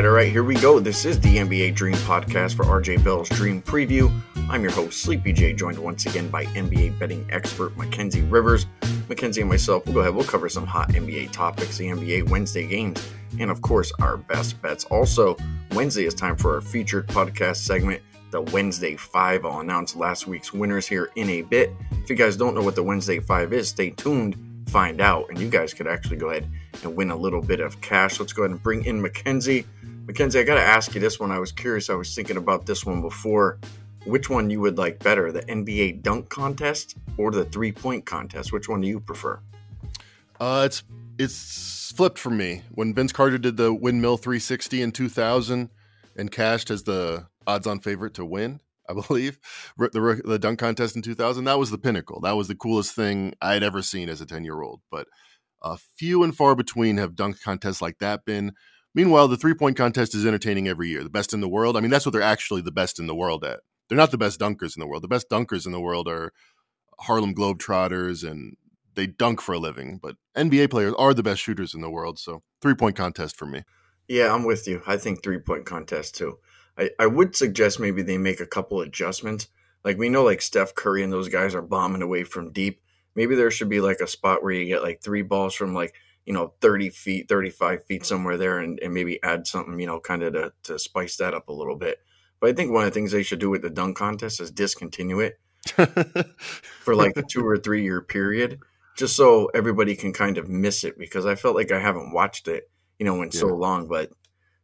right, all right, here we go. This is the NBA Dream Podcast for RJ Bell's Dream Preview. I'm your host, Sleepy J, joined once again by NBA betting expert Mackenzie Rivers. Mackenzie and myself we'll go ahead, we'll cover some hot NBA topics, the NBA Wednesday games, and of course, our best bets. Also, Wednesday is time for our featured podcast segment, the Wednesday Five. I'll announce last week's winners here in a bit. If you guys don't know what the Wednesday Five is, stay tuned, find out, and you guys could actually go ahead and win a little bit of cash. Let's go ahead and bring in Mackenzie. Mackenzie, I got to ask you this one. I was curious. I was thinking about this one before which one you would like better, the NBA dunk contest or the three point contest? Which one do you prefer? Uh, it's it's flipped for me. When Vince Carter did the windmill 360 in 2000 and cashed as the odds-on favorite to win, I believe the the dunk contest in 2000, that was the pinnacle. That was the coolest thing I had ever seen as a 10 year old. But uh, few and far between have dunk contests like that been. Meanwhile, the three point contest is entertaining every year. The best in the world. I mean, that's what they're actually the best in the world at they're not the best dunkers in the world. The best dunkers in the world are Harlem Globetrotters and they dunk for a living. But NBA players are the best shooters in the world. So three point contest for me. Yeah, I'm with you. I think three point contest too. I, I would suggest maybe they make a couple adjustments. Like we know like Steph Curry and those guys are bombing away from deep. Maybe there should be like a spot where you get like three balls from like, you know, 30 feet, 35 feet somewhere there and, and maybe add something, you know, kind of to, to spice that up a little bit. But I think one of the things they should do with the dunk contest is discontinue it for like a two or three year period, just so everybody can kind of miss it. Because I felt like I haven't watched it, you know, in yeah. so long. But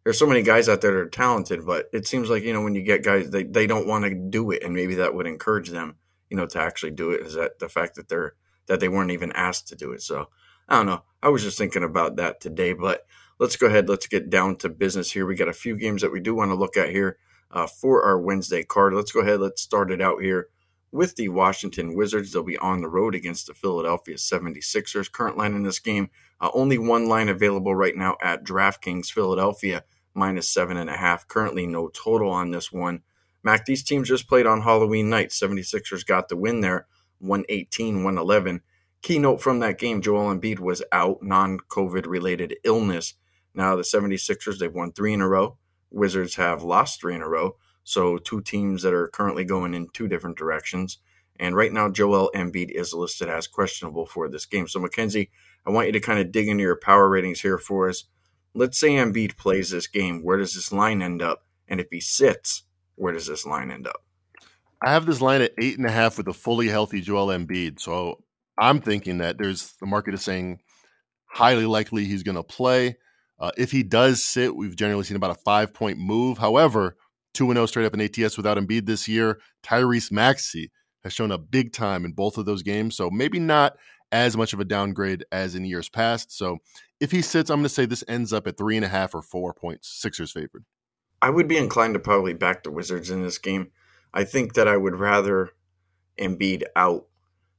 there's so many guys out there that are talented, but it seems like you know when you get guys they they don't want to do it, and maybe that would encourage them, you know, to actually do it. Is that the fact that they're that they weren't even asked to do it? So I don't know. I was just thinking about that today, but let's go ahead. Let's get down to business here. We got a few games that we do want to look at here uh, for our Wednesday card. Let's go ahead. Let's start it out here with the Washington Wizards. They'll be on the road against the Philadelphia 76ers. Current line in this game, uh, only one line available right now at DraftKings. Philadelphia minus seven and a half. Currently, no total on this one. Mac, these teams just played on Halloween night. 76ers got the win there, 118, 111. Keynote from that game, Joel Embiid was out, non COVID related illness. Now, the 76ers, they've won three in a row. Wizards have lost three in a row. So two teams that are currently going in two different directions. And right now, Joel Embiid is listed as questionable for this game. So Mackenzie, I want you to kind of dig into your power ratings here for us. Let's say Embiid plays this game. Where does this line end up? And if he sits, where does this line end up? I have this line at eight and a half with a fully healthy Joel Embiid. So I'm thinking that there's the market is saying highly likely he's going to play. Uh, if he does sit, we've generally seen about a five point move. However, 2 0 straight up in ATS without Embiid this year. Tyrese Maxey has shown a big time in both of those games. So maybe not as much of a downgrade as in years past. So if he sits, I'm going to say this ends up at three and a half or four points. Sixers favored. I would be inclined to probably back the Wizards in this game. I think that I would rather Embiid out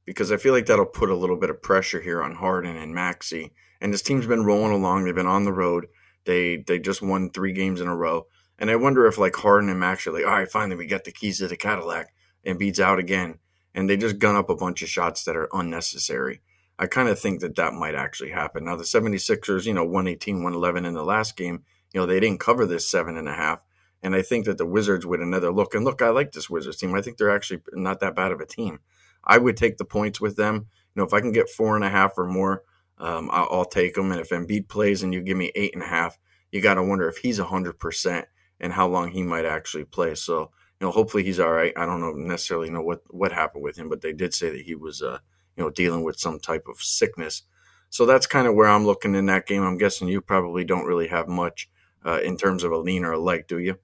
because I feel like that'll put a little bit of pressure here on Harden and Maxey and this team's been rolling along. They've been on the road. They they just won three games in a row. And I wonder if like Harden and Max are like, all right, finally we got the keys to the Cadillac and beats out again. And they just gun up a bunch of shots that are unnecessary. I kind of think that that might actually happen. Now the 76ers, you know, 118, 111 in the last game, you know, they didn't cover this seven and a half. And I think that the Wizards with another look, and look, I like this Wizards team. I think they're actually not that bad of a team. I would take the points with them. You know, if I can get four and a half or more, um, I'll, I'll, take them. And if Embiid plays and you give me eight and a half, you got to wonder if he's 100% and how long he might actually play. So, you know, hopefully he's all right. I don't know necessarily know what, what happened with him, but they did say that he was, uh, you know, dealing with some type of sickness. So that's kind of where I'm looking in that game. I'm guessing you probably don't really have much uh, in terms of a lean or a leg, do you?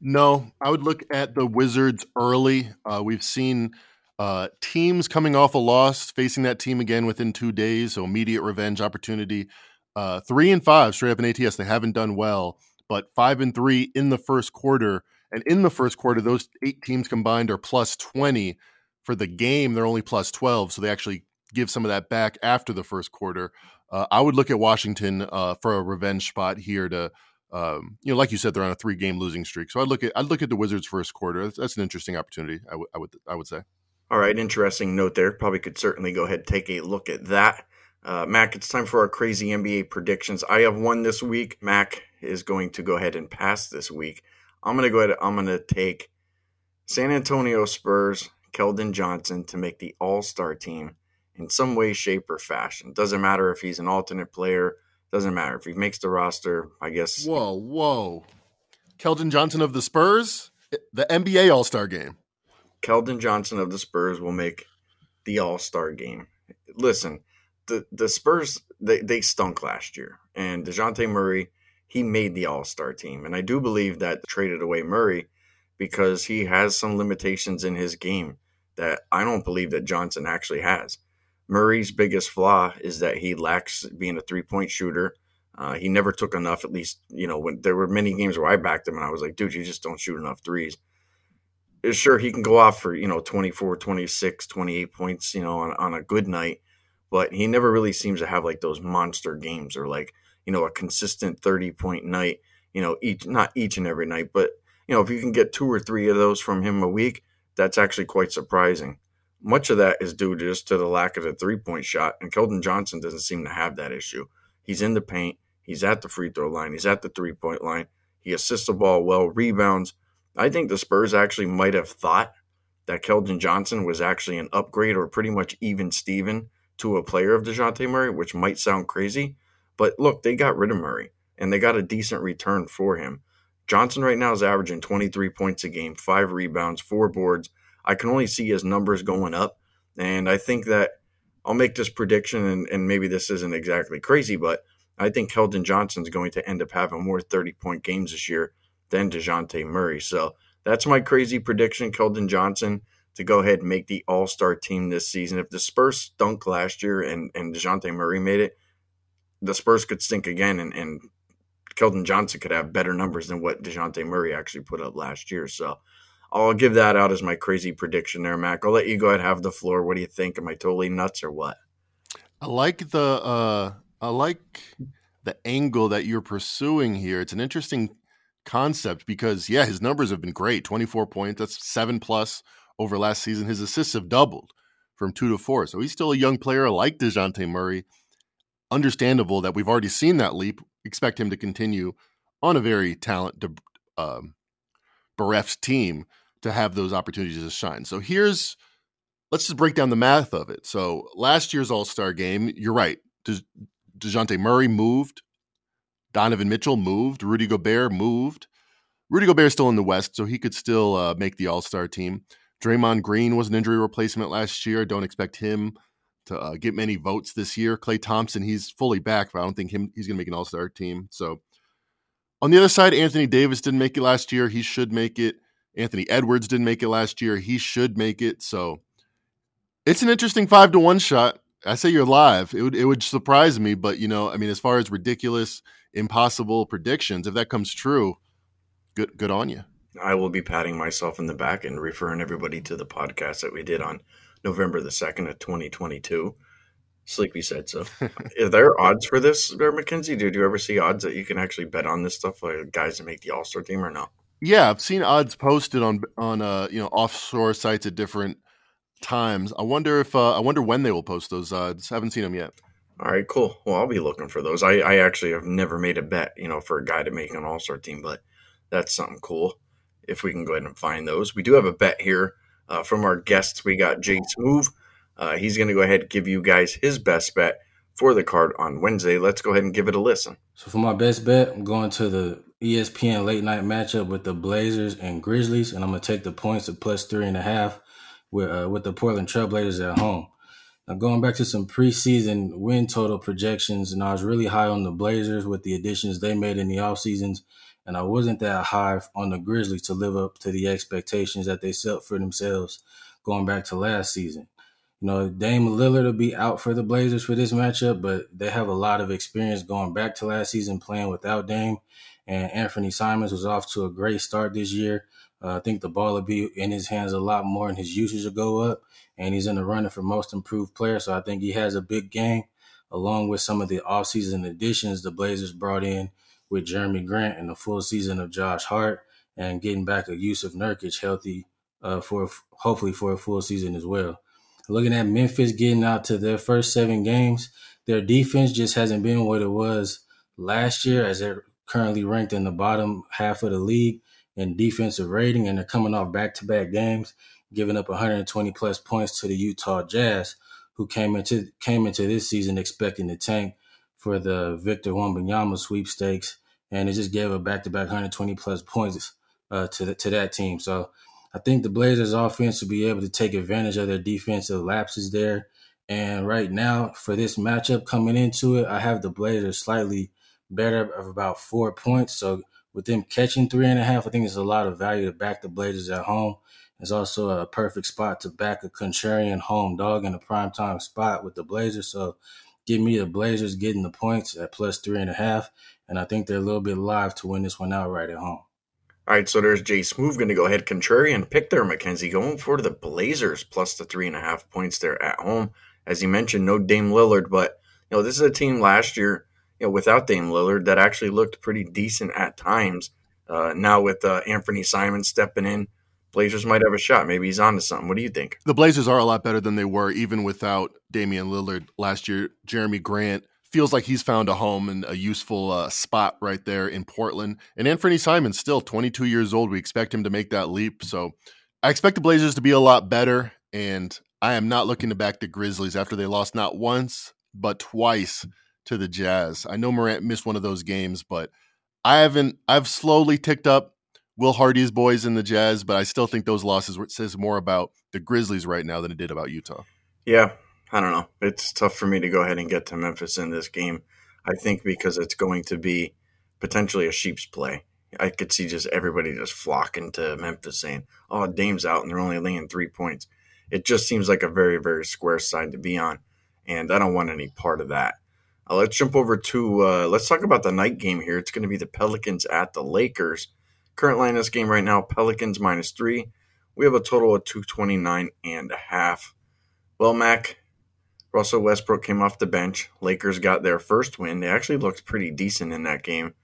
No, I would look at the Wizards early. Uh, we've seen uh, teams coming off a loss, facing that team again within two days, so immediate revenge opportunity. Uh, three and five straight up in ATS. They haven't done well, but five and three in the first quarter. And in the first quarter, those eight teams combined are plus 20. For the game, they're only plus 12. So they actually give some of that back after the first quarter. Uh, I would look at Washington uh, for a revenge spot here to, um, you know, like you said, they're on a three game losing streak. So I'd look at I'd look at the Wizards first quarter. That's, that's an interesting opportunity. I, w- I would I would say. All right, interesting note there. Probably could certainly go ahead and take a look at that. Uh, Mac, it's time for our crazy NBA predictions. I have one this week. Mac is going to go ahead and pass this week. I'm going to go ahead. I'm going to take San Antonio Spurs, Keldon Johnson to make the All Star team in some way, shape, or fashion. Doesn't matter if he's an alternate player. Doesn't matter if he makes the roster. I guess. Whoa, whoa! Keldon Johnson of the Spurs, the NBA All Star game. Keldon Johnson of the Spurs will make the All Star game. Listen, the the Spurs they, they stunk last year, and Dejounte Murray he made the All Star team, and I do believe that traded away Murray because he has some limitations in his game that I don't believe that Johnson actually has. Murray's biggest flaw is that he lacks being a three point shooter. Uh, he never took enough, at least, you know, when there were many games where I backed him and I was like, dude, you just don't shoot enough threes. Sure, he can go off for, you know, 24, 26, 28 points, you know, on, on a good night, but he never really seems to have like those monster games or like, you know, a consistent 30 point night, you know, each, not each and every night, but, you know, if you can get two or three of those from him a week, that's actually quite surprising. Much of that is due just to the lack of the three point shot, and Keldon Johnson doesn't seem to have that issue. He's in the paint, he's at the free throw line, he's at the three point line, he assists the ball well, rebounds. I think the Spurs actually might have thought that Keldon Johnson was actually an upgrade or pretty much even Steven to a player of DeJounte Murray, which might sound crazy. But look, they got rid of Murray and they got a decent return for him. Johnson right now is averaging 23 points a game, five rebounds, four boards, I can only see his numbers going up. And I think that I'll make this prediction, and, and maybe this isn't exactly crazy, but I think Keldon Johnson's going to end up having more 30 point games this year than DeJounte Murray. So that's my crazy prediction, Keldon Johnson, to go ahead and make the All Star team this season. If the Spurs stunk last year and, and DeJounte Murray made it, the Spurs could stink again, and, and Keldon Johnson could have better numbers than what DeJounte Murray actually put up last year. So I'll give that out as my crazy prediction there, Mac. I'll let you go ahead and have the floor. What do you think? Am I totally nuts or what? I like the uh I like the angle that you're pursuing here. It's an interesting concept because yeah, his numbers have been great. 24 points, that's 7 plus over last season. His assists have doubled from 2 to 4. So he's still a young player like DeJounte Murray. Understandable that we've already seen that leap. Expect him to continue on a very talented um, bereft team to have those opportunities to shine. So here's let's just break down the math of it. So last year's All Star game, you're right. De- Dejounte Murray moved, Donovan Mitchell moved, Rudy Gobert moved. Rudy Gobert still in the West, so he could still uh, make the All Star team. Draymond Green was an injury replacement last year. Don't expect him to uh, get many votes this year. Klay Thompson, he's fully back, but I don't think him he's going to make an All Star team. So on the other side, Anthony Davis didn't make it last year. He should make it. Anthony Edwards didn't make it last year. He should make it. So it's an interesting five to one shot. I say you're live. It would it would surprise me, but you know, I mean, as far as ridiculous, impossible predictions, if that comes true, good good on you. I will be patting myself in the back and referring everybody to the podcast that we did on November the second of 2022. Sleepy said so. Are there odds for this, there, Mackenzie? Did you ever see odds that you can actually bet on this stuff, like guys that make the All Star team, or not? Yeah, I've seen odds posted on on uh, you know offshore sites at different times. I wonder if uh, I wonder when they will post those odds. I haven't seen them yet. All right, cool. Well, I'll be looking for those. I, I actually have never made a bet, you know, for a guy to make an All Star team, but that's something cool. If we can go ahead and find those, we do have a bet here uh, from our guests. We got Jay Smooth. Uh, he's going to go ahead and give you guys his best bet for the card on Wednesday. Let's go ahead and give it a listen. So for my best bet, I'm going to the ESPN late night matchup with the Blazers and Grizzlies, and I'm gonna take the points at plus three and a half with uh, with the Portland Trailblazers at home. Now going back to some preseason win total projections, and I was really high on the Blazers with the additions they made in the off seasons, and I wasn't that high on the Grizzlies to live up to the expectations that they set for themselves going back to last season. You know, Dame Lillard will be out for the Blazers for this matchup, but they have a lot of experience going back to last season playing without Dame. And Anthony Simons was off to a great start this year. Uh, I think the ball will be in his hands a lot more and his usage will go up. And he's in the running for most improved player. So I think he has a big game along with some of the offseason additions the Blazers brought in with Jerami Grant and the full season of Josh Hart and getting back a Jusuf Nurkic healthy uh, for hopefully for a full season as well. Looking at Memphis getting out to their first seven games, their defense just hasn't been what it was last year, as they're currently ranked in the bottom half of the league in defensive rating, and they're coming off back to back games, giving up 120 plus points to the Utah Jazz, who came into came into this season expecting to tank for the Victor Wembanyama sweepstakes, and it just gave a back to back 120 plus points uh, to the, to that team. So I think the Blazers offense will be able to take advantage of their defensive lapses there. And right now, for this matchup coming into it, I have the Blazers slightly better of about four points. So with them catching three and a half, I think there's a lot of value to back the Blazers at home. It's also a perfect spot to back a contrarian home dog in a primetime spot with the Blazers. So give me the Blazers getting the points at plus three and a half. And I think they're a little bit live to win this one out right at home. All right, so there's Jay Smooth going to go ahead contrarian pick there, Mackenzie, going for the Blazers plus the three and a half points there at home. As you mentioned, no Dame Lillard, but you know this is a team last year, you know, without Dame Lillard that actually looked pretty decent at times. Uh, now with uh, Anthony Simon stepping in, Blazers might have a shot. Maybe he's on to something. What do you think? The Blazers are a lot better than they were even without Damian Lillard last year. Jerami Grant feels like he's found a home and a useful uh, spot right there in Portland. And Anthony Simon's still 22 years old. We expect him to make that leap. So I expect the Blazers to be a lot better. And I am not looking to back the Grizzlies after they lost not once, but twice to the Jazz. I know Morant missed one of those games, but I haven't, I've slowly ticked up Will Hardy's boys in the Jazz, but I still think those losses says more about the Grizzlies right now than it did about Utah. Yeah, I don't know. It's tough for me to go ahead and get to Memphis in this game. I think because it's going to be potentially a sheep's play. I could see just everybody just flocking to Memphis saying, "Oh, Dame's out and they're only laying three points." It just seems like a very, very square side to be on, and I don't want any part of that. Uh, let's jump over to uh, let's talk about the night game here. It's going to be the Pelicans at the Lakers. Current line in this game right now: Pelicans minus three. We have a total of two twenty nine and a half. Well, Mac, Russell Westbrook came off the bench. Lakers got their first win. They actually looked pretty decent in that game,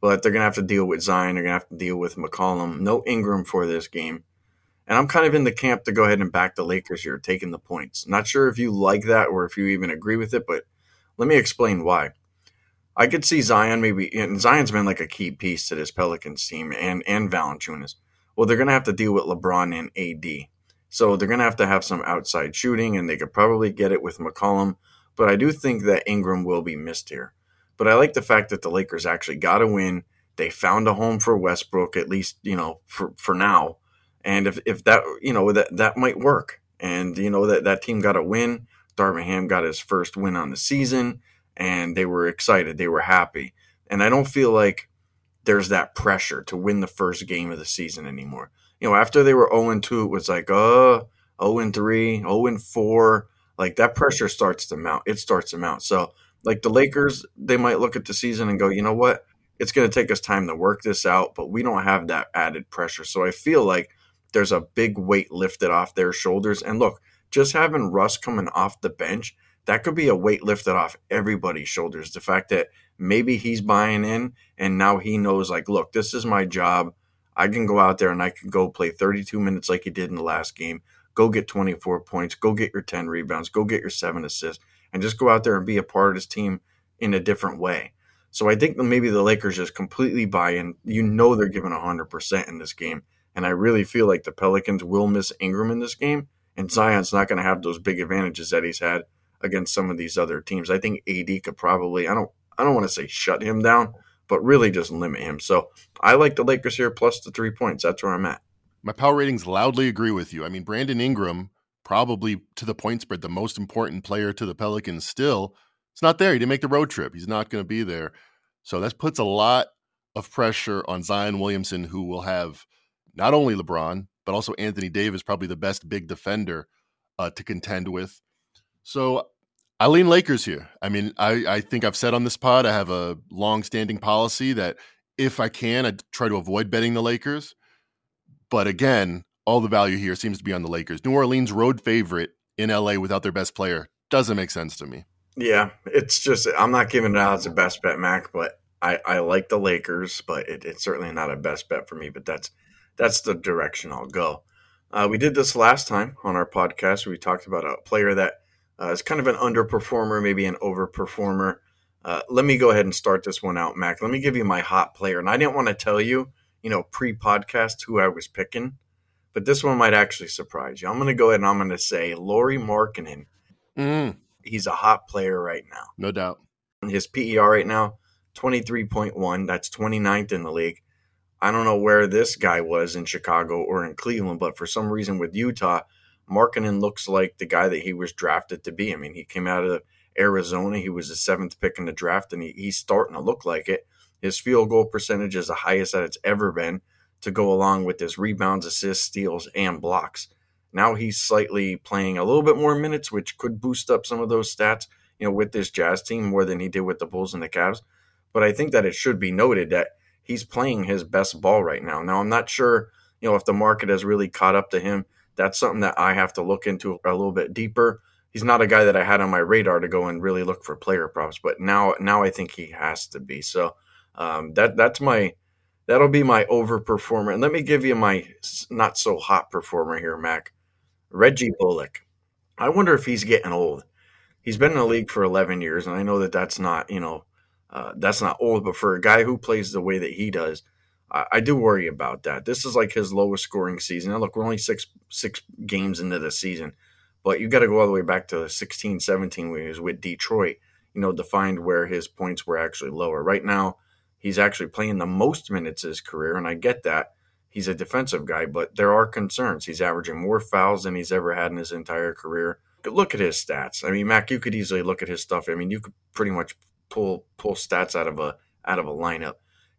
but they're going to have to deal with Zion. They're going to have to deal with McCollum. No Ingram for this game. And I'm kind of in the camp to go ahead and back the Lakers here, taking the points. Not sure if you like that or if you even agree with it, but let me explain why. I could see Zion maybe, and Zion's been like a key piece to this Pelicans team and and Valanciunas. Well, they're going to have to deal with LeBron and AD. So they're going to have to have some outside shooting, and they could probably get it with McCollum. But I do think that Ingram will be missed here. But I like the fact that the Lakers actually got a win. They found a home for Westbrook, at least, you know, for, for now. And if, if that, you know, that, that might work. And, you know, that, that team got a win. Darvin Ham got his first win on the season, and they were excited. They were happy. And I don't feel like there's that pressure to win the first game of the season anymore you know, after they were 0 2, it was like, uh, 0 3, 0 4. Like that pressure starts to mount. It starts to mount. So, like the Lakers, they might look at the season and go, you know what? It's going to take us time to work this out, but we don't have that added pressure. So, I feel like there's a big weight lifted off their shoulders. And look, just having Russ coming off the bench, that could be a weight lifted off everybody's shoulders. The fact that maybe he's buying in and now he knows, like, look, this is my job. I can go out there and I can go play 32 minutes like he did in the last game, go get 24 points, go get your 10 rebounds, go get your seven assists, and just go out there and be a part of this team in a different way. So I think maybe the Lakers just completely buy in. You know they're giving 100% in this game. And I really feel like the Pelicans will miss Ingram in this game. And Zion's not going to have those big advantages that he's had against some of these other teams. I think AD could probably, I don't, I don't want to say shut him down, but really just limit him. So I like the Lakers here plus the three points. That's where I'm at. My power ratings loudly agree with you. I mean, Brandon Ingram, probably to the point spread, the most important player to the Pelicans still. It's not there. He didn't make the road trip. He's not going to be there. So that puts a lot of pressure on Zion Williamson, who will have not only LeBron, but also Anthony Davis, probably the best big defender uh, to contend with. So I lean Lakers here. I mean, I, I think I've said on this pod, I have a long standing policy that if I can, I try to avoid betting the Lakers. But again, all the value here seems to be on the Lakers. New Orleans road favorite in LA without their best player doesn't make sense to me. Yeah, it's just I'm not giving it out as a best bet, Mac, but I, I like the Lakers, but it, it's certainly not a best bet for me. But that's that's the direction I'll go. Uh, we did this last time on our podcast. We talked about a player that uh, is kind of an underperformer, maybe an overperformer. Uh, let me go ahead and start this one out, Mac. Let me give you my hot player. And I didn't want to tell you, you know, pre podcast who I was picking, but this one might actually surprise you. I'm going to go ahead and I'm going to say Lauri Markkanen. Mm, He's a hot player right now. no doubt. His PER right now, 23.1. That's 29th in the league. I don't know where this guy was in Chicago or in Cleveland, but for some reason with Utah, Markkanen looks like the guy that he was drafted to be. I mean, he came out of Arizona. He was the seventh pick in the draft, and he, he's starting to look like it. His field goal percentage is the highest that it's ever been to go along with his rebounds, assists, steals, and blocks. Now he's slightly playing a little bit more minutes, which could boost up some of those stats, you know, with this Jazz team more than he did with the Bulls and the Cavs. But I think that it should be noted that he's playing his best ball right now. Now I'm not sure, you know, if the market has really caught up to him. That's something that I have to look into a little bit deeper. He's not a guy that I had on my radar to go and really look for player props, but now now I think he has to be. So um, that that's my that'll be my overperformer. And let me give you my not so hot performer here, Mac. Reggie Bullock. I wonder if he's getting old. He's been in the league for 11 years, and I know that that's not you know uh, that's not old, but for a guy who plays the way that he does, I, do worry about that. This is like his lowest scoring season. Now, look, we're only six six games into the season, but you got to go all the way back to 16, 17 when he was with Detroit, you know, to find where his points were actually lower. Right now, he's actually playing the most minutes of his career, and I get that. He's a defensive guy, but there are concerns. He's averaging more fouls than he's ever had in his entire career. Look at his stats. I mean, Mac, you could easily look at his stuff. I mean, you could pretty much pull pull stats out of a out of a lineup.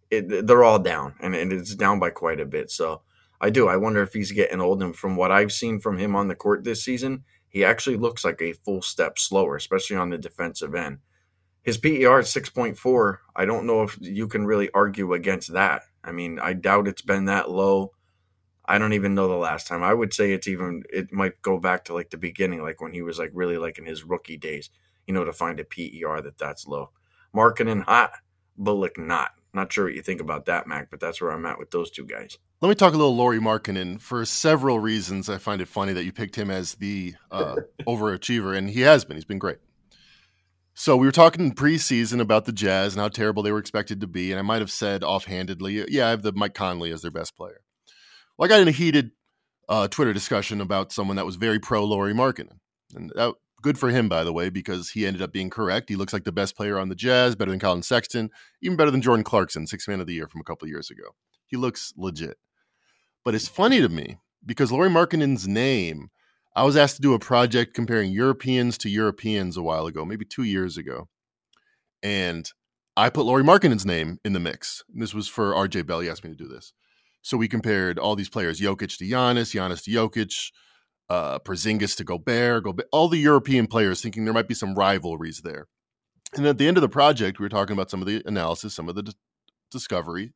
It, they're all down, and, and it's down by quite a bit. So I do. I wonder if he's getting old. And from what I've seen from him on the court this season, he actually looks like a full step slower, especially on the defensive end. His PER is 6.4. I don't know if you can really argue against that. I mean, I doubt it's been that low. I don't even know the last time. I would say it's even, it might go back to like the beginning, like when he was like really like in his rookie days, you know, to find a PER that that's low. Markkanen hot, Bullock not. Not sure what you think about that, Mac, but that's where I'm at with those two guys. Let me talk a little Lauri Markkanen. For several reasons, I find it funny that you picked him as the uh, overachiever, and he has been. He's been great. So we were talking in preseason about the Jazz and how terrible they were expected to be, and I might have said offhandedly, "Yeah, I have the Mike Conley as their best player." Well, I got in a heated uh, Twitter discussion about someone that was very pro Lauri Markkanen, and that, good for him, by the way, because he ended up being correct. He looks like the best player on the Jazz, better than Collin Sexton, even better than Jordan Clarkson, six man of the year from a couple years ago. He looks legit. But it's funny to me because Lauri Markkanen's name, I was asked to do a project comparing Europeans to Europeans a while ago, maybe two years ago. And I put Lauri Markkanen's name in the mix. And this was for RJ Bell. He asked me to do this. So we compared all these players, Jokic to Giannis, Giannis to Jokic, uh, Porzingis to Gobert, Gobert, all the European players thinking there might be some rivalries there. And at the end of the project, we were talking about some of the analysis, some of the d- discovery.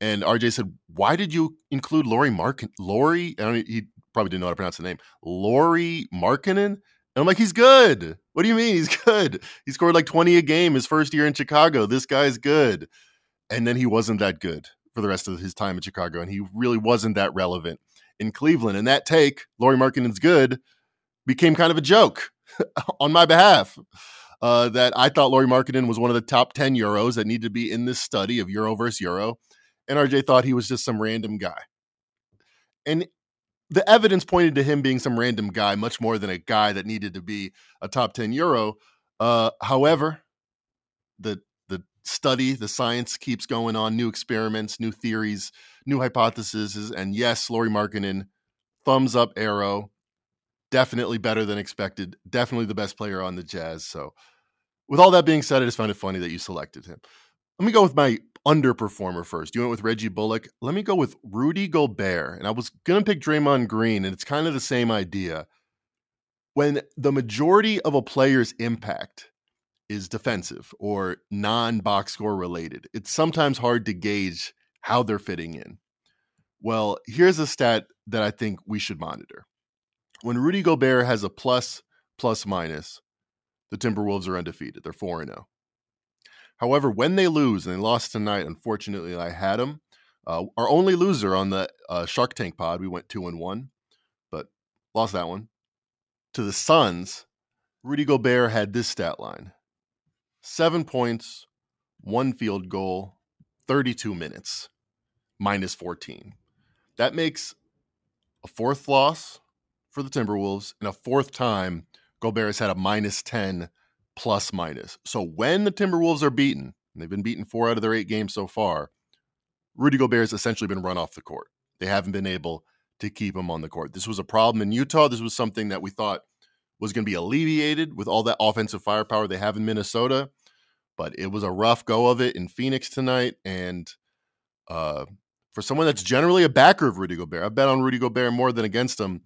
And RJ said, "Why did you include Lauri Mark Lauri? I don't, he probably didn't know how to pronounce the name. Lauri Markkanen." And I'm like, "He's good. What do you mean he's good? He scored like 20 a game his first year in Chicago. This guy's good." And then he wasn't that good for the rest of his time in Chicago, and he really wasn't that relevant in Cleveland. And that take, Lauri Markkanen's good, became kind of a joke on my behalf. Uh, that I thought Lauri Markkanen was one of the top 10 Euros that needed to be in this study of Euro versus Euro. And RJ thought he was just some random guy. And the evidence pointed to him being some random guy much more than a guy that needed to be a top 10 Euro. Uh, however, the study, the science keeps going on, new experiments, new theories, new hypotheses. And yes, Lauri Markkanen, thumbs up arrow. Definitely better than expected. Definitely the best player on the Jazz. So, with all that being said, I just found it funny that you selected him. Let me go with my underperformer first. You went with Reggie Bullock. Let me go with Rudy Gobert. And I was going to pick Draymond Green, and it's kind of the same idea. When the majority of a player's impact is defensive or non box score related, it's sometimes hard to gauge how they're fitting in. Well, here's a stat that I think we should monitor. When Rudy Gobert has a plus, plus minus, the Timberwolves are undefeated. They're 4 0. However, when they lose, and they lost tonight, unfortunately, I had them. Uh, our only loser on the uh, Shark Tank pod, we went 2 and 1. But lost that one. To the Suns, Rudy Gobert had this stat line seven points, one field goal, 32 minutes, minus 14. That makes a fourth loss for the Timberwolves and a fourth time Gobert has had a minus 10 plus minus. So when the Timberwolves are beaten, and they've been beaten four out of their eight games so far, Rudy Gobert has essentially been run off the court. They haven't been able to keep him on the court. This was a problem in Utah. This was something that we thought was going to be alleviated with all that offensive firepower they have in Minnesota. But it was a rough go of it in Phoenix tonight. And uh, for someone that's generally a backer of Rudy Gobert, I've bet on Rudy Gobert more than against him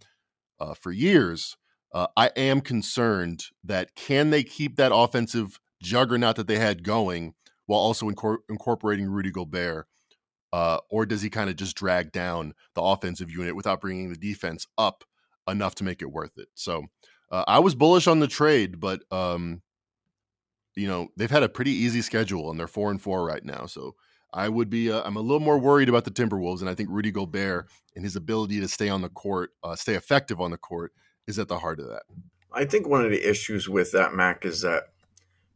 uh, for years. Uh, I am concerned that can they keep that offensive juggernaut that they had going while also incor- incorporating Rudy Gobert? Uh, or does he kind of just drag down the offensive unit without bringing the defense up enough to make it worth it? So uh, I was bullish on the trade, but um, you know they've had a pretty easy schedule and they're four and four right now. So I would be uh, I'm a little more worried about the Timberwolves, and I think Rudy Gobert and his ability to stay on the court, uh, stay effective on the court, is at the heart of that. I think one of the issues with that Mac is that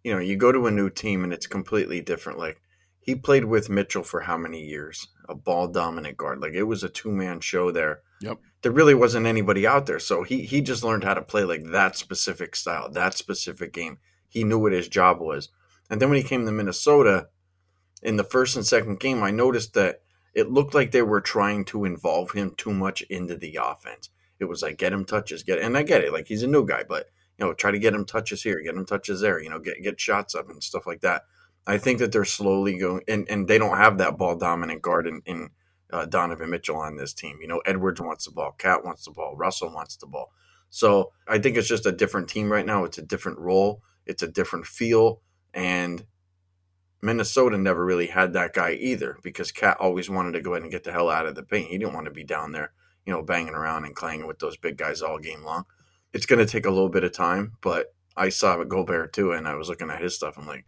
you know you go to a new team and it's completely different. Like he played with Mitchell for how many years? A ball dominant guard. Like it was a two man show there. Yep. There really wasn't anybody out there. So he he just learned how to play like that specific style, that specific game. He knew what his job was. And then when he came to Minnesota in the first and second game, I noticed that it looked like they were trying to involve him too much into the offense. It was like get him touches, get and I get it, like he's a new guy, but you know, try to get him touches here, get him touches there, you know, get get shots up and stuff like that. I think that they're slowly going, and, and they don't have that ball dominant guard in, in uh, Donovan Mitchell on this team. You know, Edwards wants the ball, KAT wants the ball, Russell wants the ball. So I think it's just a different team right now. It's a different role, it's a different feel, and Minnesota never really had that guy either because KAT always wanted to go ahead and get the hell out of the paint. He didn't want to be down there, you know, banging around and clanging with those big guys all game long. It's going to take a little bit of time, but I saw Gobert too, and I was looking at his stuff. I'm like,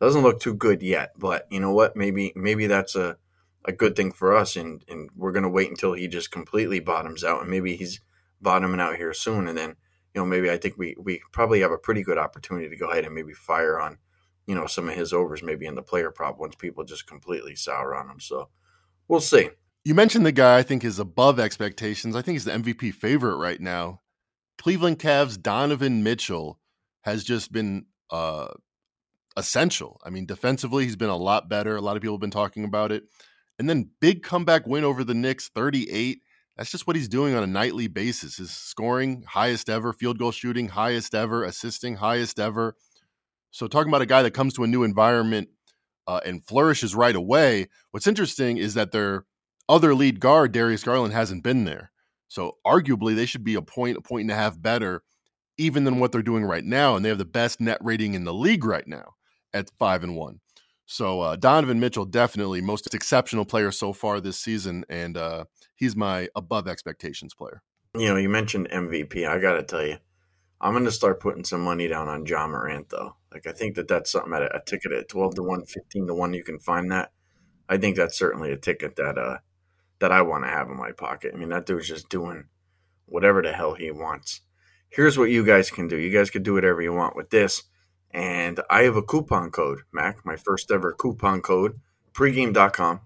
doesn't look too good yet, but you know what? Maybe maybe that's a, a good thing for us, and and we're gonna wait until he just completely bottoms out, and maybe he's bottoming out here soon, and then you know maybe I think we we probably have a pretty good opportunity to go ahead and maybe fire on you know some of his overs maybe in the player prop once people just completely sour on him. So we'll see. You mentioned the guy I think is above expectations. I think he's the MVP favorite right now. Cleveland Cavs Donovan Mitchell has just been uh, essential. I mean, defensively, he's been a lot better. A lot of people have been talking about it. And then big comeback win over the Knicks, 38. That's just what he's doing on a nightly basis. His scoring, highest ever, field goal shooting, highest ever, assisting, highest ever. So, talking about a guy that comes to a new environment uh, and flourishes right away, what's interesting is that their other lead guard, Darius Garland, hasn't been there. So, arguably, they should be a point, a point and a half better even than what they're doing right now. And they have the best net rating in the league right now at five and one. So uh, Donovan Mitchell definitely most exceptional player so far this season, and uh, he's my above expectations player. You know, you mentioned MVP. I got to tell you, I'm going to start putting some money down on Ja Morant, though. Like, I think that that's something at a, a, ticket at 12 to 1, 15 to 1, you can find that. I think that's certainly a ticket that uh that I want to have in my pocket. I mean, that dude's just doing whatever the hell he wants. Here's what you guys can do. You guys can do whatever you want with this. And I have a coupon code, Mac, my first ever coupon code, pregame.com.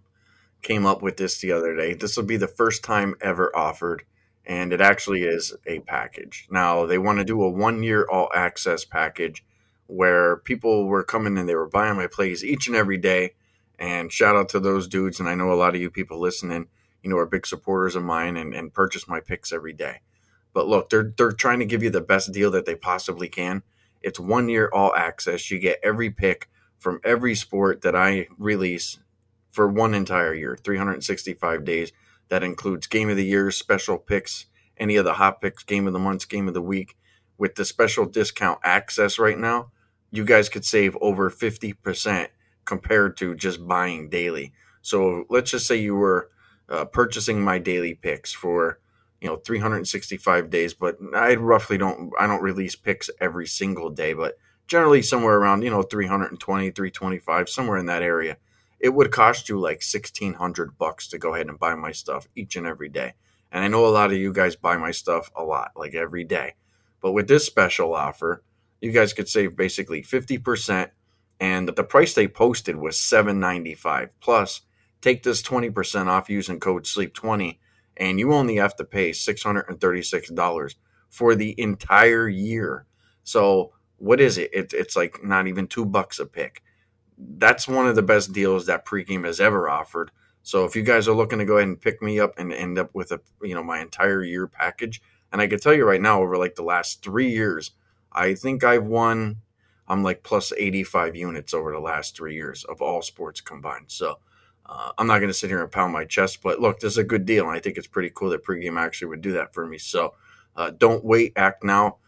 Came up with this the other day. This will be the first time ever offered, and it actually is a package. Now, they want to do a one year all access package where people were coming and they were buying my plays each and every day. And shout out to those dudes. And I know a lot of you people listening, you know, are big supporters of mine and, and purchase my picks every day. But look, they're they're trying to give you the best deal that they possibly can. It's one year all access. You get every pick from every sport that I release for one entire year, 365 days. That includes game of the year, special picks, any of the hot picks, game of the month, game of the week. With the special discount access right now, you guys could save over 50% compared to just buying daily. So let's just say you were uh, purchasing my daily picks for you know 365 days but i roughly don't i don't release picks every single day but generally somewhere around you know 320 325 somewhere in that area. It would cost you like 1600 bucks to go ahead and buy my stuff each and every day. And I know a lot of you guys buy my stuff a lot, like every day. But with this special offer, you guys could save basically 50% and the price they posted was 795 plus. Take this 20% off using code sleep20 and you only have to pay $636 for the entire year. So what is it? it? It's like not even two bucks a pick. That's one of the best deals that pregame has ever offered. So if you guys are looking to go ahead and pick me up and end up with a you know my entire year package, and I can tell you right now, over like the last three years, I think I've won. I'm like plus 85 units over the last three years of all sports combined. So uh, I'm not going to sit here and pound my chest, but look, this is a good deal, and I think it's pretty cool that pregame actually would do that for me. So uh, don't wait, act now.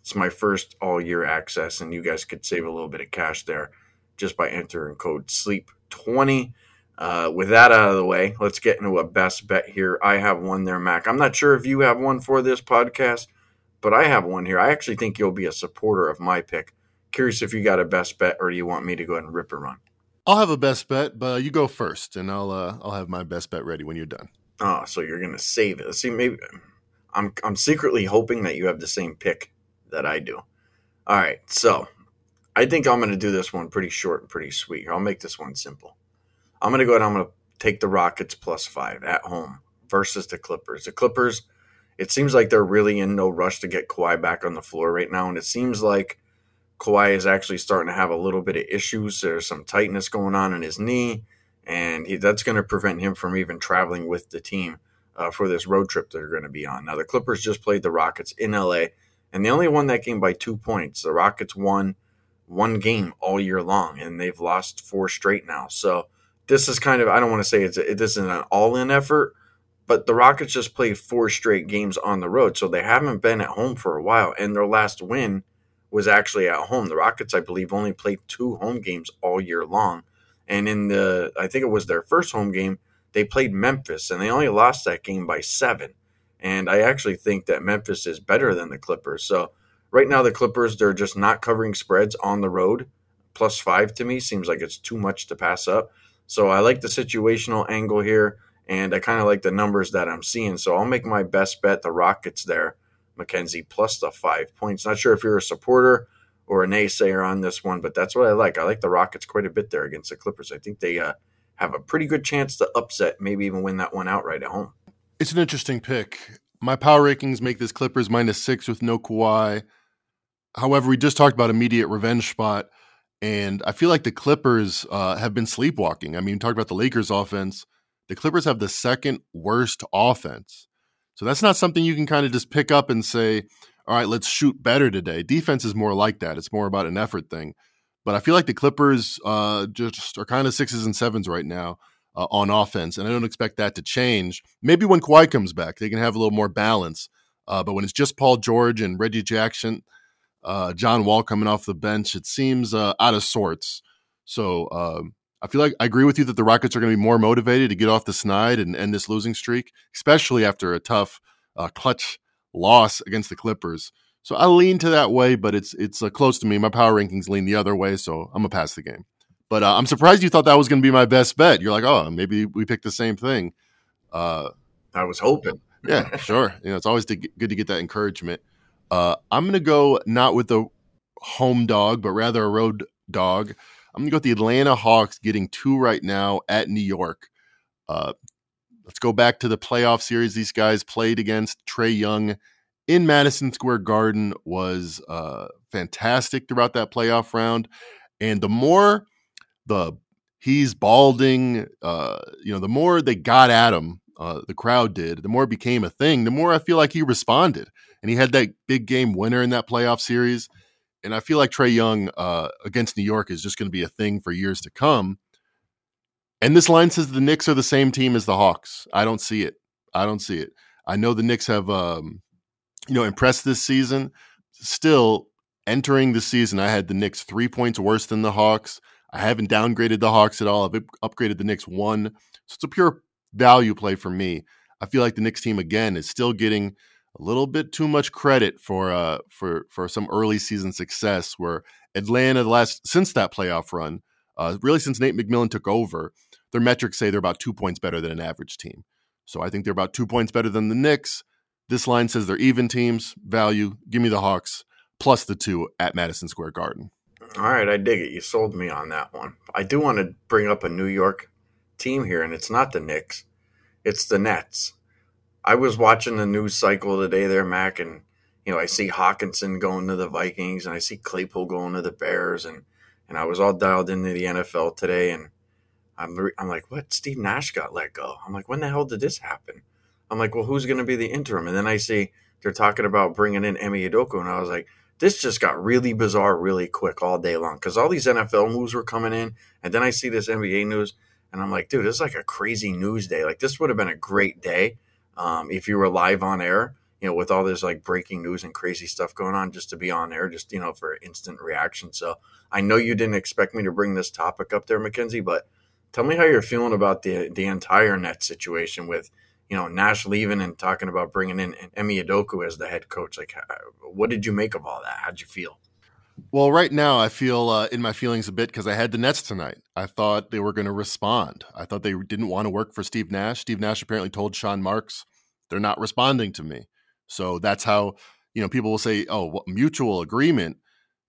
It's my first all year access, and you guys could save a little bit of cash there just by entering code SLEEP20. Uh, with that out of the way, let's get into a best bet here. I have one there, Mac. I'm not sure if you have one for this podcast, but I have one here. I actually think you'll be a supporter of my pick. Curious if you got a best bet, or do you want me to go ahead and rip a run? I'll have a best bet, but you go first, and I'll uh, I'll have my best bet ready when you're done. Oh, so you're gonna save it? See, maybe I'm I'm secretly hoping that you have the same pick that I do. All right, so I think I'm gonna do this one pretty short and pretty sweet. I'll make this one simple. I'm gonna go ahead. I'm gonna take the Rockets plus five at home versus the Clippers. The Clippers, it seems like they're really in no rush to get Kawhi back on the floor right now, and it seems like Kawhi is actually starting to have a little bit of issues. There's some tightness going on in his knee, and he, that's going to prevent him from even traveling with the team uh, for this road trip they're going to be on. Now, the Clippers just played the Rockets in LA, and they only won that game by two points. The Rockets won one game all year long, and they've lost four straight now. So this is kind of I don't want to say it's it isn't an all in effort, but the Rockets just played four straight games on the road, so they haven't been at home for a while, and their last win was actually at home. The Rockets, I believe, only played two home games all year long. And in the, I think it was their first home game, they played Memphis and they only lost that game by seven. And I actually think that Memphis is better than the Clippers. So right now, the Clippers, they're just not covering spreads on the road. Plus five to me seems like it's too much to pass up. So I like the situational angle here. And I kind of like the numbers that I'm seeing. So I'll make my best bet the Rockets there Mackenzie plus the five points. Not sure if you're a supporter or a naysayer on this one, but that's what I like. I like the Rockets quite a bit there against the Clippers. I think they uh, have a pretty good chance to upset, maybe even win that one outright at home. It's an interesting pick. My power rankings make this Clippers minus six with no Kawhi. However, we just talked about immediate revenge spot, and I feel like the Clippers uh, have been sleepwalking. I mean, talk about the Lakers offense. The Clippers have the second worst offense. So that's not something you can kind of just pick up and say, all right, let's shoot better today. Defense is more like that. It's more about an effort thing. But I feel like the Clippers uh, just are kind of sixes and sevens right now uh, on offense, and I don't expect that to change. Maybe when Kawhi comes back, they can have a little more balance. Uh, but when it's just Paul George and Reggie Jackson, uh, John Wall coming off the bench, it seems uh, out of sorts. So um, I feel like I agree with you that the Rockets are going to be more motivated to get off the snide and end this losing streak, especially after a tough uh, clutch loss against the Clippers. So I lean to that way, but it's it's uh, close to me. My power rankings lean the other way, so I'm gonna pass the game. But uh, I'm surprised you thought that was going to be my best bet. You're like, oh, maybe we picked the same thing. Uh, I was hoping. yeah, sure. You know, it's always to get, good to get that encouragement. Uh, I'm going to go not with the home dog, but rather a road dog. I'm going to go with the Atlanta Hawks getting two right now at New York. Uh, let's go back to the playoff series these guys played against. Trae Young in Madison Square Garden was uh, fantastic throughout that playoff round. And the more the he's balding, uh, you know, the more they got at him, uh, the crowd did, the more it became a thing, the more I feel like he responded. And he had that big game winner in that playoff series and I feel like Trae Young uh, against New York is just going to be a thing for years to come. And this line says the Knicks are the same team as the Hawks. I don't see it. I don't see it. I know the Knicks have, um, you know, impressed this season. Still, entering the season, I had the Knicks three points worse than the Hawks. I haven't downgraded the Hawks at all. I've upgraded the Knicks one. So it's a pure value play for me. I feel like the Knicks team again is still getting a little bit too much credit for uh for for some early season success where Atlanta the last since that playoff run, uh, really since Nate McMillan took over, their metrics say they're about two points better than an average team. So I think they're about two points better than the Knicks. This line says they're even teams. Value. Give me the Hawks plus the two at Madison Square Garden. All right, I dig it. You sold me on that one. I do want to bring up a New York team here, and it's not the Knicks, it's the Nets. I was watching the news cycle today there, Mac, and you know I see Hockenson going to the Vikings, and I see Claypool going to the Bears, and and I was all dialed into the NFL today, and I'm I'm like, what? Steve Nash got let go. I'm like, when the hell did this happen? I'm like, well, who's going to be the interim? And then I see they're talking about bringing in Ime Udoka, and I was like, this just got really bizarre really quick all day long because all these NFL moves were coming in, and then I see this NBA news, and I'm like, dude, this is like a crazy news day. Like this would have been a great day um, if you were live on air, you know, with all this like breaking news and crazy stuff going on, just to be on air, just you know, for instant reaction. So I know you didn't expect me to bring this topic up there, Mackenzie, but tell me how you're feeling about the the entire net situation with you know Nash leaving and talking about bringing in Ime Udoka as the head coach. Like, what did you make of all that? How'd you feel? Well, right now I feel uh, in my feelings a bit because I had the Nets tonight. I thought they were going to respond. I thought they didn't want to work for Steve Nash. Steve Nash apparently told Sean Marks they're not responding to me. So that's how you know people will say, "Oh, mutual agreement."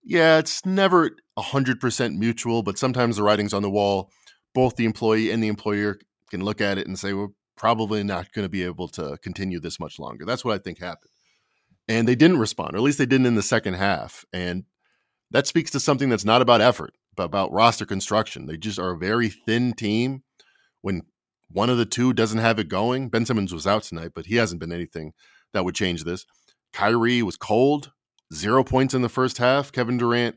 Yeah, it's never hundred percent mutual, but sometimes the writing's on the wall. Both the employee and the employer can look at it and say, "We're probably not going to be able to continue this much longer." That's what I think happened. And they didn't respond, or at least they didn't in the second half. And that speaks to something that's not about effort, but about roster construction. They just are a very thin team. When one of the two doesn't have it going, Ben Simmons was out tonight, but he hasn't been anything that would change this. Kyrie was cold, zero points in the first half. Kevin Durant,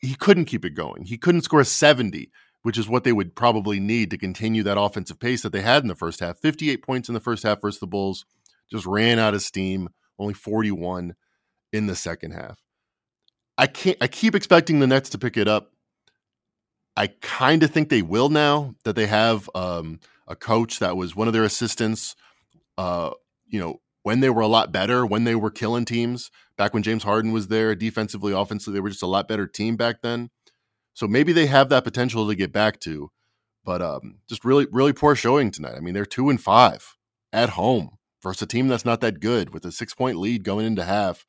he couldn't keep it going. He couldn't score 70, which is what they would probably need to continue that offensive pace that they had in the first half. 58 points in the first half versus the Bulls, just ran out of steam, only 41 in the second half. I can't. I keep expecting the Nets to pick it up. I kind of think they will now that they have um, a coach that was one of their assistants. Uh, you know, when they were a lot better, when they were killing teams back when James Harden was there, defensively, offensively, they were just a lot better team back then. So maybe they have that potential to get back to, but um, just really, really poor showing tonight. I mean, they're two and five at home versus a team that's not that good with a six point lead going into half.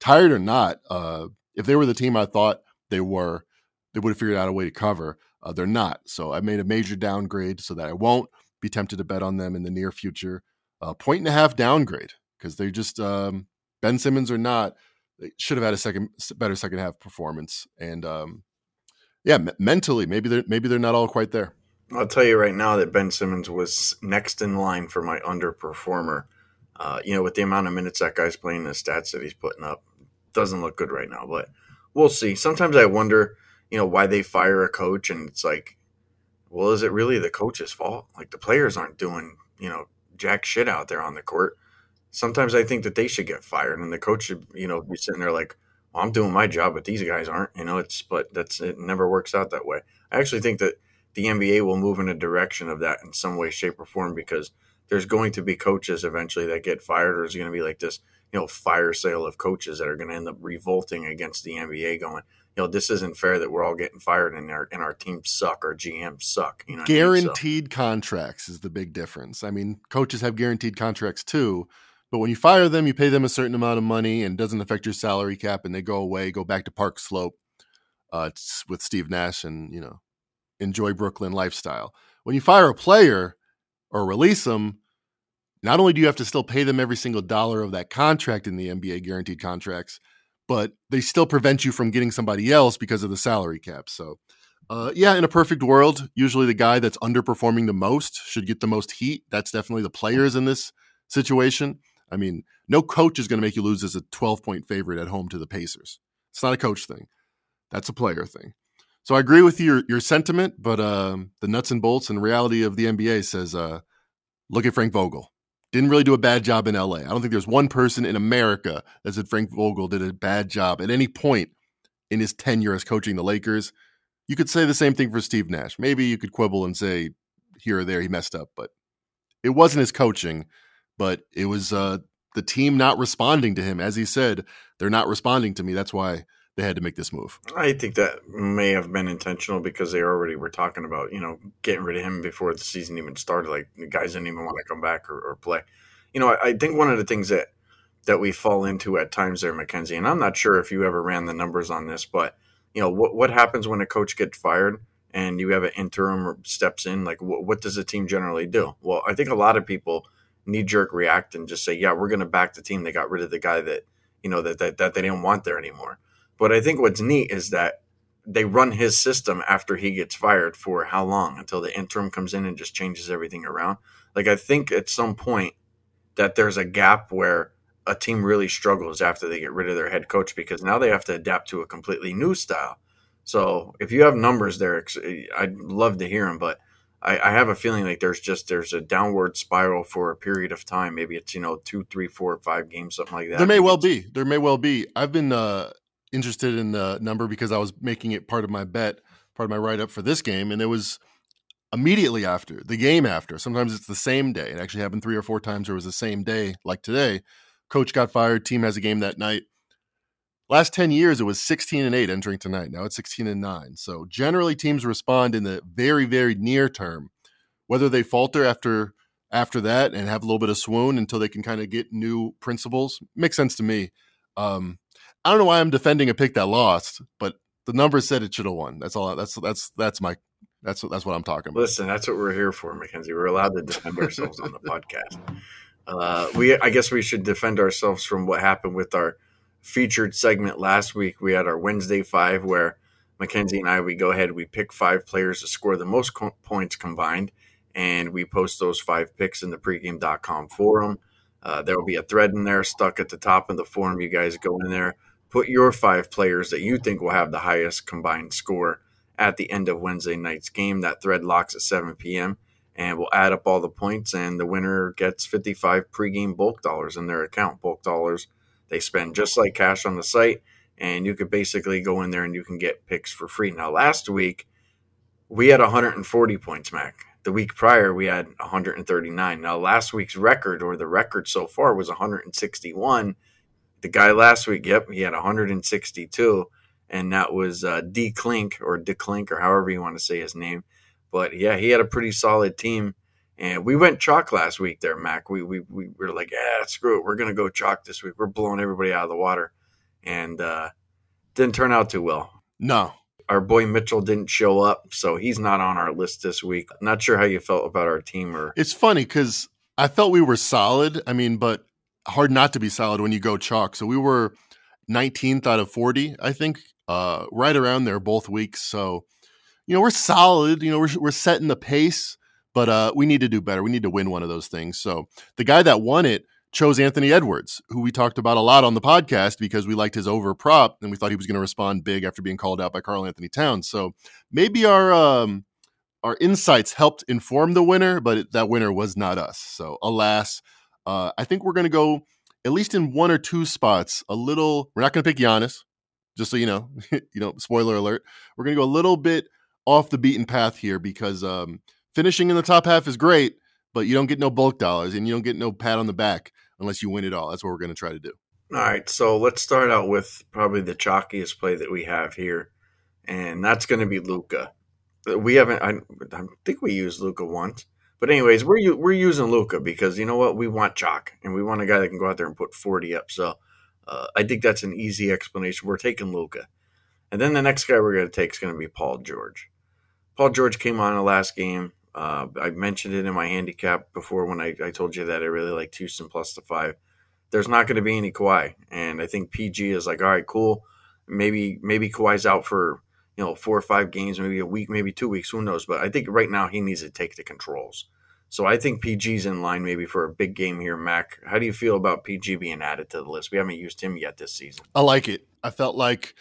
Tired or not, uh, if they were the team I thought they were, they would have figured out a way to cover. Uh, they're not. So I made a major downgrade so that I won't be tempted to bet on them in the near future. Uh, point and a half downgrade because they just um, Ben Simmons or not, they should have had a second better second half performance. And um, yeah, m- mentally, maybe they're maybe they're not all quite there. I'll tell you right now that Ben Simmons was next in line for my underperformer. Uh, you know, with the amount of minutes that guy's playing, the stats that he's putting up, doesn't look good right now, but we'll see. Sometimes I wonder, you know, why they fire a coach, and it's like, well, is it really the coach's fault? Like the players aren't doing, you know, jack shit out there on the court. Sometimes I think that they should get fired, and the coach should, you know, be sitting there like, well, I'm doing my job, but these guys aren't. You know, it's but that's it. Never works out that way. I actually think that the NBA will move in a direction of that in some way, shape, or form because there's going to be coaches eventually that get fired, or there's going to be like this you know fire sale of coaches that are going to end up revolting against the NBA, going, you know, this isn't fair that we're all getting fired and our and our teams suck, our GMs suck. You know, guaranteed I mean? so, contracts is the big difference. I mean, coaches have guaranteed contracts too, but when you fire them, you pay them a certain amount of money and doesn't affect your salary cap, and they go away, go back to Park Slope uh, with Steve Nash, and you know, enjoy Brooklyn lifestyle. When you fire a player or release them, not only do you have to still pay them every single dollar of that contract in the NBA guaranteed contracts, but they still prevent you from getting somebody else because of the salary cap. So, uh, yeah, in a perfect world, usually the guy that's underperforming the most should get the most heat. That's definitely the players in this situation. I mean, no coach is going to make you lose as a 12 point favorite at home to the Pacers. It's not a coach thing, that's a player thing. So I agree with your your sentiment, but um, the nuts and bolts and reality of the NBA says, uh, look at Frank Vogel didn't really do a bad job in LA. I don't think there's one person in America that said Frank Vogel did a bad job at any point in his tenure as coaching the Lakers. You could say the same thing for Steve Nash. Maybe you could quibble and say here or there he messed up, but it wasn't his coaching, but it was uh, the team not responding to him. As he said, they're not responding to me. That's why they had to make this move. I think that may have been intentional because they already were talking about you know getting rid of him before the season even started. Like the guys didn't even want to come back or, or play. You know, I, I, think one of the things that that we fall into at times there, Mackenzie, and I'm not sure if you ever ran the numbers on this, but you know what what happens when a coach gets fired and you have an interim steps in? Like what, what does the team generally do? Well, I think a lot of people knee jerk react and just say, yeah, we're going to back the team. They got rid of the guy that you know that, that that they didn't want there anymore but I think what's neat is that they run his system after he gets fired for how long until the interim comes in and just changes everything around. Like I think at some point that there's a gap where a team really struggles after they get rid of their head coach because now they have to adapt to a completely new style. So if you have numbers there, I'd love to hear them, but I, I have a feeling like there's just there's a downward spiral for a period of time. Maybe it's you know two, three, four, five games, something like that. There may well be. There may well be. I've been uh, interested in the number because I was making it part of my bet, part of my write up for this game, and it was immediately after the game after. Sometimes it's the same day. It actually happened three or four times. Where it was the same day, like today. Coach got fired. Team has a game that night. Last ten years, it was sixteen and eight entering tonight. Now it's sixteen and nine. So generally, teams respond in the very, very near term. Whether they falter after after that and have a little bit of swoon until they can kind of get new principles makes sense to me. Um, I don't know why I'm defending a pick that lost, but the numbers said it should have won. That's all. That's that's that's my that's that's what I'm talking about. Listen, that's what we're here for, Mackenzie. We're allowed to defend ourselves on the podcast. Uh, we, I guess, we should defend ourselves from what happened with our featured segment last week. We had our Wednesday five, where Mackenzie and I we go ahead, we pick five players to score the most co- points combined, and we post those five picks in the pregame.com forum. Uh, there will be a thread in there stuck at the top of the forum. You guys go in there, put your five players that you think will have the highest combined score at the end of Wednesday night's game. That thread locks at 7 p.m. and we'll add up all the points, and the winner gets 55 pregame bulk dollars in their account. Bulk dollars they spend just like cash on the site, and you could basically go in there and you can get picks for free. Now, last week we had 140 points, Mac. The week prior we had 139. Now, last week's record or the record so far was 161. The guy last week, yep, he had 162 and that was uh, D Clink or D Clink or however you want to say his name. But yeah, he had a pretty solid team, and we went chalk last week there, Mac. We we, we were like, yeah, screw it, we're gonna go chalk this week. We're blowing everybody out of the water, and uh, didn't turn out too well. No, Our boy Mitchell didn't show up, so he's not on our list this week. Not sure how you felt about our team or it's funny because I felt we were solid. I mean, but hard not to be solid when you go chalk. So we were 19th out of 40, I think, uh, right around there both weeks. So you know we're solid. You know we're we're setting the pace, but uh, we need to do better. We need to win one of those things. So the guy that won it chose Anthony Edwards, who we talked about a lot on the podcast because we liked his over prop and we thought he was going to respond big after being called out by Karl-Anthony Towns. So maybe our um, our insights helped inform the winner, but that winner was not us. So alas, uh, I think we're going to go at least in one or two spots. A little. We're not going to pick Giannis, just so you know. you know, spoiler alert. We're going to go a little bit off the beaten path here because um, finishing in the top half is great, but you don't get no bulk dollars and you don't get no pat on the back unless you win it all. That's what we're going to try to do. All right, so let's start out with probably the chalkiest play that we have here, and that's going to be Luka. We haven't. I, I think we used Luka once, but anyways, we're we're using Luka because you know what? We want chalk, and we want a guy that can go out there and put forty up. So uh, I think that's an easy explanation. We're taking Luka, and then the next guy we're going to take is going to be Paul George. Paul George came on the last game. Uh, I mentioned it in my handicap before when I, I told you that I really like Houston plus the five there's not going to be any Kawhi, and I think PG is like, all right, cool. Maybe maybe Kawhi's out for you know four or five games, maybe a week, maybe two weeks, who knows? But I think right now he needs to take the controls. So I think PG's in line maybe for a big game here, Mac. How do you feel about PG being added to the list? We haven't used him yet this season. I like it. I felt like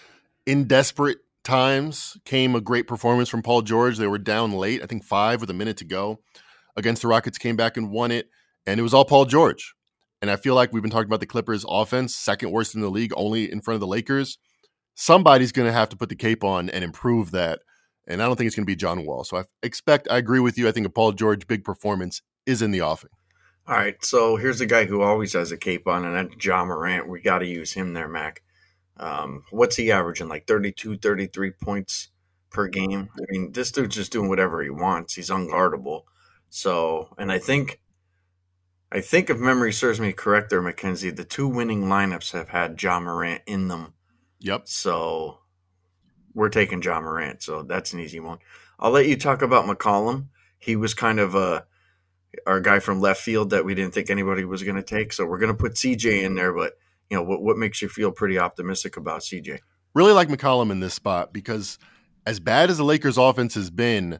in desperate times came a great performance from Paul George. They were down late, I think five with a minute to go against the Rockets, came back and won it. And it was all Paul George. And I feel like we've been talking about the Clippers offense, second worst in the league, only in front of the Lakers. Somebody's going to have to put the cape on and improve that. And I don't think it's going to be John Wall. So I expect, I agree with you. I think a Paul George big performance is in the offing. All right, so here's a guy who always has a cape on, and that's Ja Morant. We got to use him there, Mac. Um, what's he averaging? Like 32, 33 points per game. I mean, this dude's just doing whatever he wants. He's unguardable. So, and I think, I think if memory serves me correct, there, Mackenzie, the two winning lineups have had Ja Morant in them. Yep. So we're taking Ja Morant. So that's an easy one. I'll let you talk about McCollum. He was kind of a our guy from left field that we didn't think anybody was going to take. So we're going to put CJ in there. But you know, what what makes you feel pretty optimistic about CJ? Really like McCollum in this spot because as bad as the Lakers' offense has been,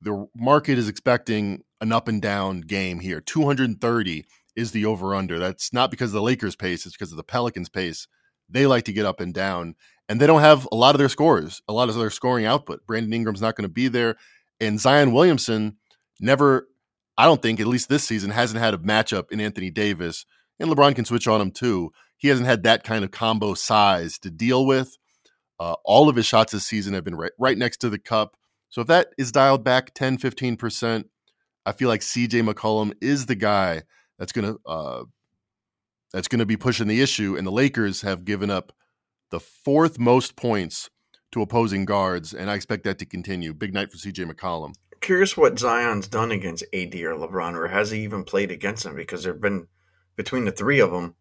the market is expecting an up and down game here. 230 is the over under. That's not because of the Lakers' pace, it's because of the Pelicans' pace. They like to get up and down, and they don't have a lot of their scores, a lot of their scoring output. Brandon Ingram's not going to be there, and Zion Williamson never, I don't think, at least this season, hasn't had a matchup in Anthony Davis, and LeBron can switch on him too. He hasn't had that kind of combo size to deal with. Uh, all of his shots this season have been right, right next to the cup. So if that is dialed back 10, 15%, I feel like CJ McCollum is the guy that's going to uh, that's going to be pushing the issue. And the Lakers have given up the fourth most points to opposing guards, and I expect that to continue. Big night for CJ McCollum. Curious what Zion's done against AD or LeBron, or has he even played against them? Because there've been between the three of them,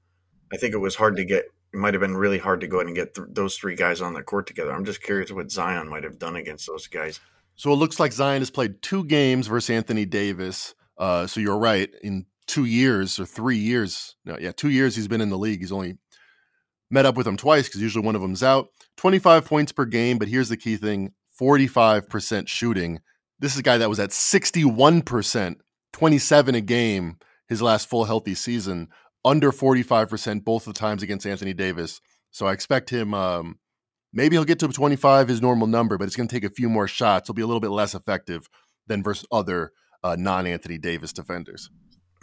I think it was hard to get. It might have been really hard to go ahead and get th- those three guys on the court together. I'm just curious what Zion might have done against those guys. So it looks like Zion has played two games versus Anthony Davis. Uh, so you're right. In two years or three years, no, yeah, two years he's been in the league. He's only met up with him twice because usually one of them's out. 25 points per game, but here's the key thing 45% shooting. This is a guy that was at 61%, 27 a game his last full healthy season, under 45% both of the times against Anthony Davis. So I expect him, um, maybe he'll get to 25, his normal number, but it's going to take a few more shots. He'll be a little bit less effective than versus other uh, non Anthony Davis defenders.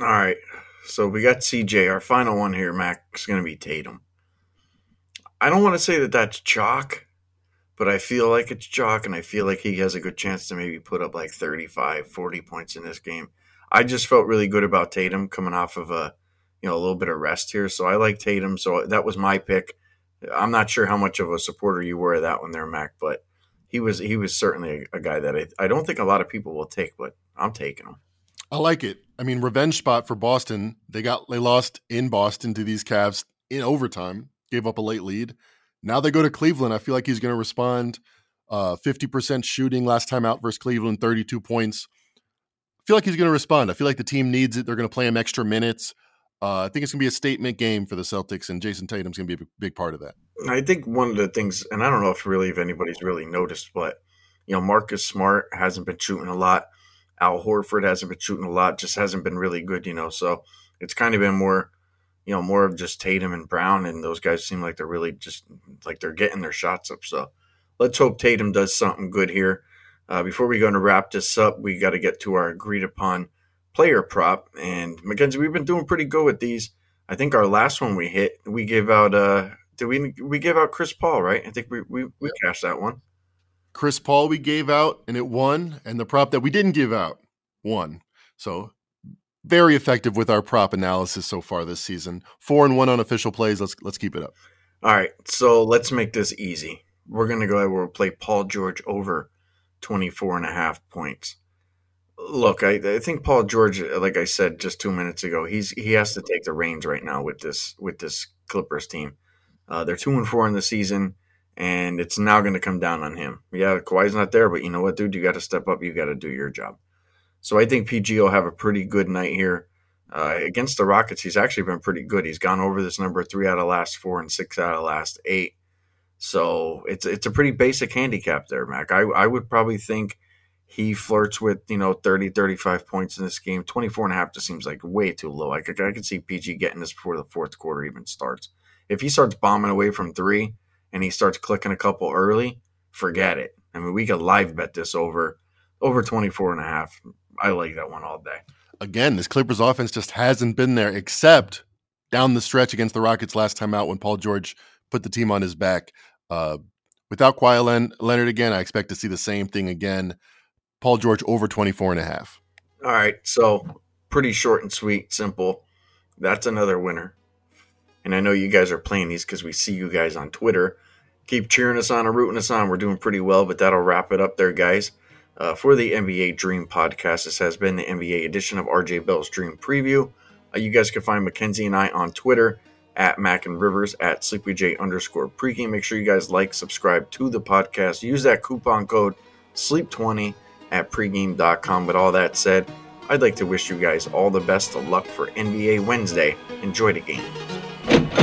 All right. So we got CJ. Our final one here, Mac, is going to be Tatum. I don't want to say that that's chalk, but I feel like it's chalk, and I feel like he has a good chance to maybe put up like 35, 40 points in this game. I just felt really good about Tatum coming off of a you know a little bit of rest here, so I like Tatum. So that was my pick. I'm not sure how much of a supporter you were of that one there, Mac, but he was he was certainly a, a guy that I, I don't think a lot of people will take, but I'm taking him. I like it. I mean, revenge spot for Boston. They got they lost in Boston to these Cavs in overtime, gave up a late lead. Now they go to Cleveland. I feel like he's going to respond. Uh, 50% shooting last time out versus Cleveland, 32 points. I feel like he's going to respond. I feel like the team needs it. They're going to play him extra minutes. Uh, I think it's going to be a statement game for the Celtics, and Jayson Tatum's going to be a big part of that. I think one of the things, and I don't know if really if anybody's really noticed, but you know, Marcus Smart hasn't been shooting a lot. Al Horford hasn't been shooting a lot, just hasn't been really good, you know. So it's kind of been more, you know, more of just Tatum and Brown, and those guys seem like they're really just like they're getting their shots up. So let's hope Tatum does something good here. Uh, before we go to wrap this up, we got to get to our agreed upon player prop. And Mackenzie, we've been doing pretty good with these. I think our last one we hit, we gave out. uh Did we we gave out Chris Paul? Right? I think we we, we cashed that one. Chris Paul we gave out and it won, and the prop that we didn't give out won. So very effective with our prop analysis so far this season. Four and one on official plays. Let's let's keep it up. All right, so let's make this easy. We're gonna go ahead. We'll play Paul George over 24 and a half points. Look, I, I think Paul George, like I said just two minutes ago, he's he has to take the reins right now with this with this Clippers team. Uh, they're two and four in the season and it's now going to come down on him. Yeah, Kawhi's not there, but you know what, dude? You got to step up. You got to do your job. So I think PG will have a pretty good night here. Uh, against the Rockets, he's actually been pretty good. He's gone over this number three out of last four and six out of last eight. So it's it's a pretty basic handicap there, Mac. I, I would probably think he flirts with, you know, 30, 35 points in this game. 24 and a half just seems like way too low. I could, I could see PG getting this before the fourth quarter even starts. If he starts bombing away from three, and he starts clicking a couple early, forget it. I mean, we could live bet this over over 24 and a half. I like that one all day. Again, this Clippers offense just hasn't been there except down the stretch against the Rockets last time out when Paul George put the team on his back. Uh, without Kawhi Len- Leonard again, I expect to see the same thing again. Paul George over 24 and a half. All right. So pretty short and sweet, simple. That's another winner. And I know you guys are playing these because we see you guys on Twitter. Keep cheering us on and rooting us on. We're doing pretty well, but that'll wrap it up there, guys. Uh, for the NBA Dream podcast, this has been the NBA edition of RJ Bell's Dream Preview. Uh, you guys can find Mackenzie and I on Twitter at Mac and Rivers at SleepyJ underscore pregame. Make sure you guys like, subscribe to the podcast. Use that coupon code SLEEP20 at pregame.com. But all that said, I'd like to wish you guys all the best of luck for NBA Wednesday. Enjoy the games.